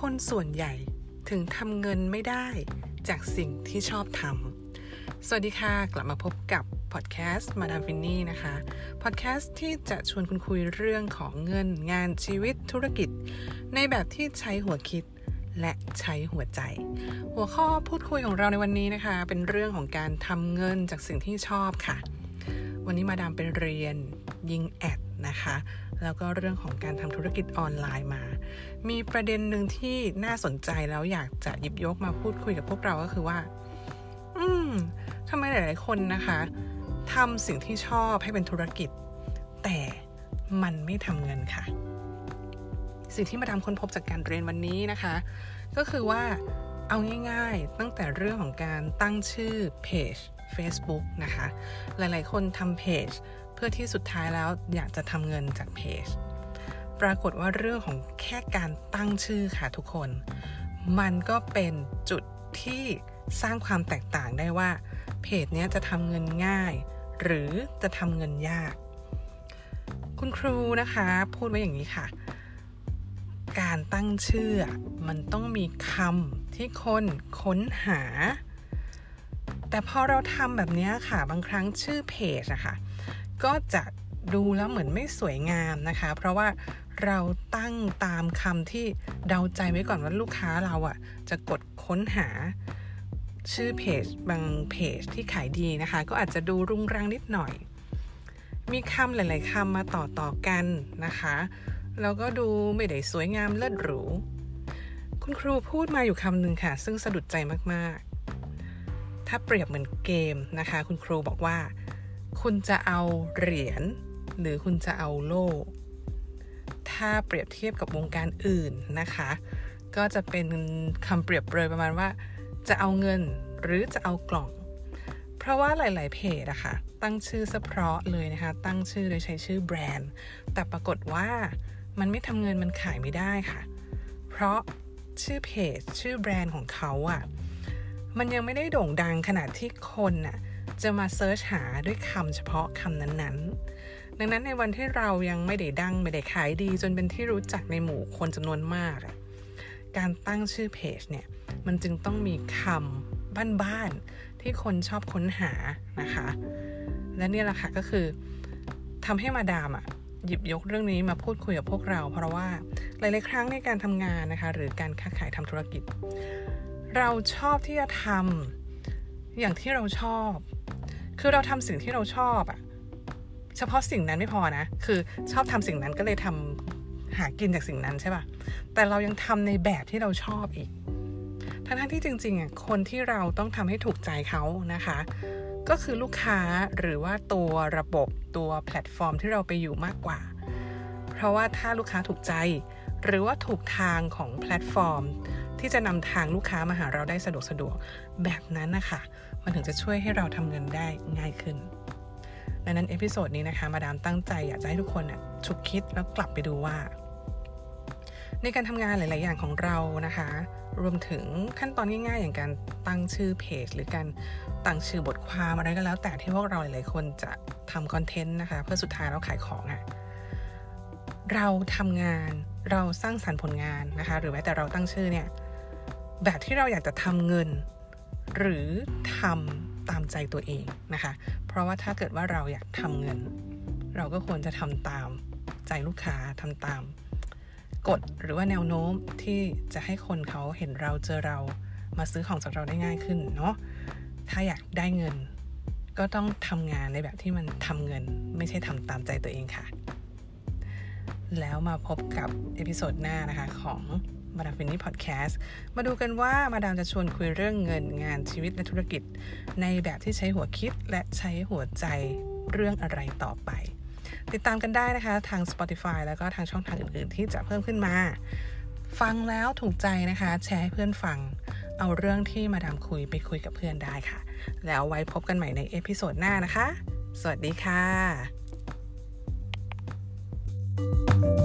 คนส่วนใหญ่ถึงทำเงินไม่ได้จากสิ่งที่ชอบทำ สวัสดีค่ะ กลับมาพบกับพอดแคสต์มาดามฟินนี่นะคะ พอดแคสต์ที่จะชวนคุณคุยเรื่องของเงินงานชีวิตธุรกิจ ในแบบที่ใช้หัวคิดและใช้หัวใจ หัวข้อพูดคุยของเราในวันนี้นะคะ เป็นเรื่องของการทำเงินจากสิ่งที่ชอบค่ะ วันนี้มาดามไปเรียนยิงแอด นะคะ แล้วก็เรื่องของการทำธุรกิจออนไลน์มา มีประเด็นหนึ่งที่น่าสนใจแล้วอยากจะหยิบยกมาพูดคุยกับพวกเราก็คือว่า อืมทำไมหลาย ๆ คนนะคะทำสิ่งที่ชอบให้เป็นธุรกิจ แต่มันไม่ทำเงินค่ะ สิ่งที่มาทำค้นพบจากการเรียนวันนี้นะคะ ก็คือว่าเอาง่าย ๆ ตั้งแต่เรื่องของการตั้งชื่อเพจ Facebook นะคะ หลายๆ คนทำเพจ เพื่อที่สุดท้ายแล้วอยากจะทำเงินจากเพจ ปรากฏว่าเรื่องของแค่การตั้งชื่อค่ะทุกคน มันก็เป็นจุดที่สร้างความแตกต่างได้ว่า เพจนี้จะทำเงินง่าย หรือจะทำเงินยาก คุณครูนะคะ พูดไว้อย่างนี้ค่ะ การตั้งชื่อมันต้องมีคำที่คนค้นหา แต่พอเราทำแบบนี้ค่ะ บางครั้งชื่อเพจอะค่ะ ก็จะดูแล้วเหมือนไม่สวยงามนะคะ เพราะว่าเราตั้งตามคำที่เดาใจไว้ก่อนว่าลูกค้าเราอะ่ะ จะกดค้นหาชื่อเพจบางเพจที่ขายดีนะคะ ก็อาจจะดูรุงรังนิดหน่อย มีคำหลาย ๆคำมาต่อต่อกันนะคะแล้วก็ดูไม่ได้สวยงามเลิศหรู คุณครูพูดมาอยู่คำหนึ่งค่ะ ซึ่งสะดุดใจมาก ๆ ถ้าเปรียบเหมือนเกมนะคะ คุณครูบอกว่า คุณจะเอาเหรียญหรือคุณจะเอาโล่ ถ้าเปรียบเทียบกับวงการอื่นนะคะ ก็จะเป็นคำเปรียบเปรยประมาณว่า จะเอาเงินหรือจะเอากล่อง เพราะว่าหลาย ๆ เพจอะคะ่ะ ตั้งชื่อเฉพาะเลยนะคะ ตั้งชื่อโดยใช้ชื่อแบรนด์ แต่ปรากฏว่ามันไม่ทำเงินมันขายไม่ได้ค่ะ เพราะชื่อเพจชื่อแบรนด์ของเขาอะมันยังไม่ได้โด่งดังขนาดที่คนอะ จะมาเซิร์ชหาด้วยคำเฉพาะคำนั้นๆ ดังนั้นในวันที่เรายังไม่ได้ดังไม่ได้ขายดี จนเป็นที่รู้จักในหมู่คนจำนวนมาก การตั้งชื่อเพจเนี่ย มันจึงต้องมีคำบ้านๆ ที่คนชอบค้นหานะคะ และนี่แหละค่ะก็คือทำให้มาดามอะหยิบยกเรื่องนี้มาพูดคุยกับพวกเรา เพราะว่าหลาย ๆ ครั้งในการทำงานนะคะ หรือการค้าขายทำธุรกิจ เราชอบที่จะทำ อย่างที่เราชอบ คือเราทำสิ่งที่เราชอบอะเฉพาะสิ่งนั้นไม่พอนะ คือชอบทำสิ่งนั้นก็เลยทำหากินจากสิ่งนั้นใช่ปะ่ะ แต่เรายังทำในแบบที่เราชอบอีก ทั้งที่จริงๆอะคนที่เราต้องทำให้ถูกใจเขานะคะ ก็คือลูกค้าหรือว่าตัวระบบตัวแพลตฟอร์มที่เราไปอยู่มากกว่า เพราะว่าถ้าลูกค้าถูกใจ หรือว่าถูกทางของแพลตฟอร์ม ที่จะนำทางลูกค้ามาหาเราได้สะดวกสะดวกแบบนั้นนะคะมันถึงจะช่วยให้เราทำเงินได้ง่ายขึ้นดังนั้น episode นี้นะคะมาดามตั้งใจอยากจะให้ทุกคนเนี่ยฉุกคิดแล้วกลับไปดูว่า ในการทำงานหลาย ๆ อย่างของเรานะคะ รวมถึงขั้นตอนง่าย ๆ อย่างการตั้งชื่อเพจ หรือการตั้งชื่อบทความอะไรก็แล้ว แต่ที่พวกเราหลาย ๆ คนจะทำคอนเทนต์นะคะ เพื่อสุดท้ายเราขายของอะ่ะเราทำงานเราสร้างสรรค์ผลงานนะคะ หรือแม้แต่เราตั้งชื่อเนี่ย แบบที่เราอยากจะทำเงิน หรือทำตามใจตัวเองนะคะ เพราะว่าถ้าเกิดว่าเราอยากทำเงิน เราก็ควรจะทำตามใจลูกค้าทำตามกฎหรือว่าแนวโน้มที่จะให้คนเขาเห็นเราเจอเรามาซื้อของจากเราได้ง่ายขึ้นเนาะถ้าอยากได้เงิน ก็ต้องทำงานในแบบที่มันทำเงิน ไม่ใช่ทำตามใจตัวเองค่ะ แล้วมาพบกับ episode หน้านะคะของ มาดามฟินนี่พอดแคสต์มาดูกันว่ามาดามจะชวนคุยเรื่องเงินงานชีวิตและธุรกิจ ในแบบที่ใช้หัวคิดและใช้หัวใจเรื่องอะไรต่อไป ติดตามกันได้นะคะ ทาง Spotify แล้วก็ทางช่องทางอื่นๆ ที่จะเพิ่มขึ้นมา ฟังแล้วถูกใจนะคะ แชร์ให้เพื่อนฟัง เอาเรื่องที่มาดามคุยไปคุยกับเพื่อนได้ค่ะ แล้วไว้พบกันใหม่ในเอพิโซดหน้านะคะ สวัสดีค่ะ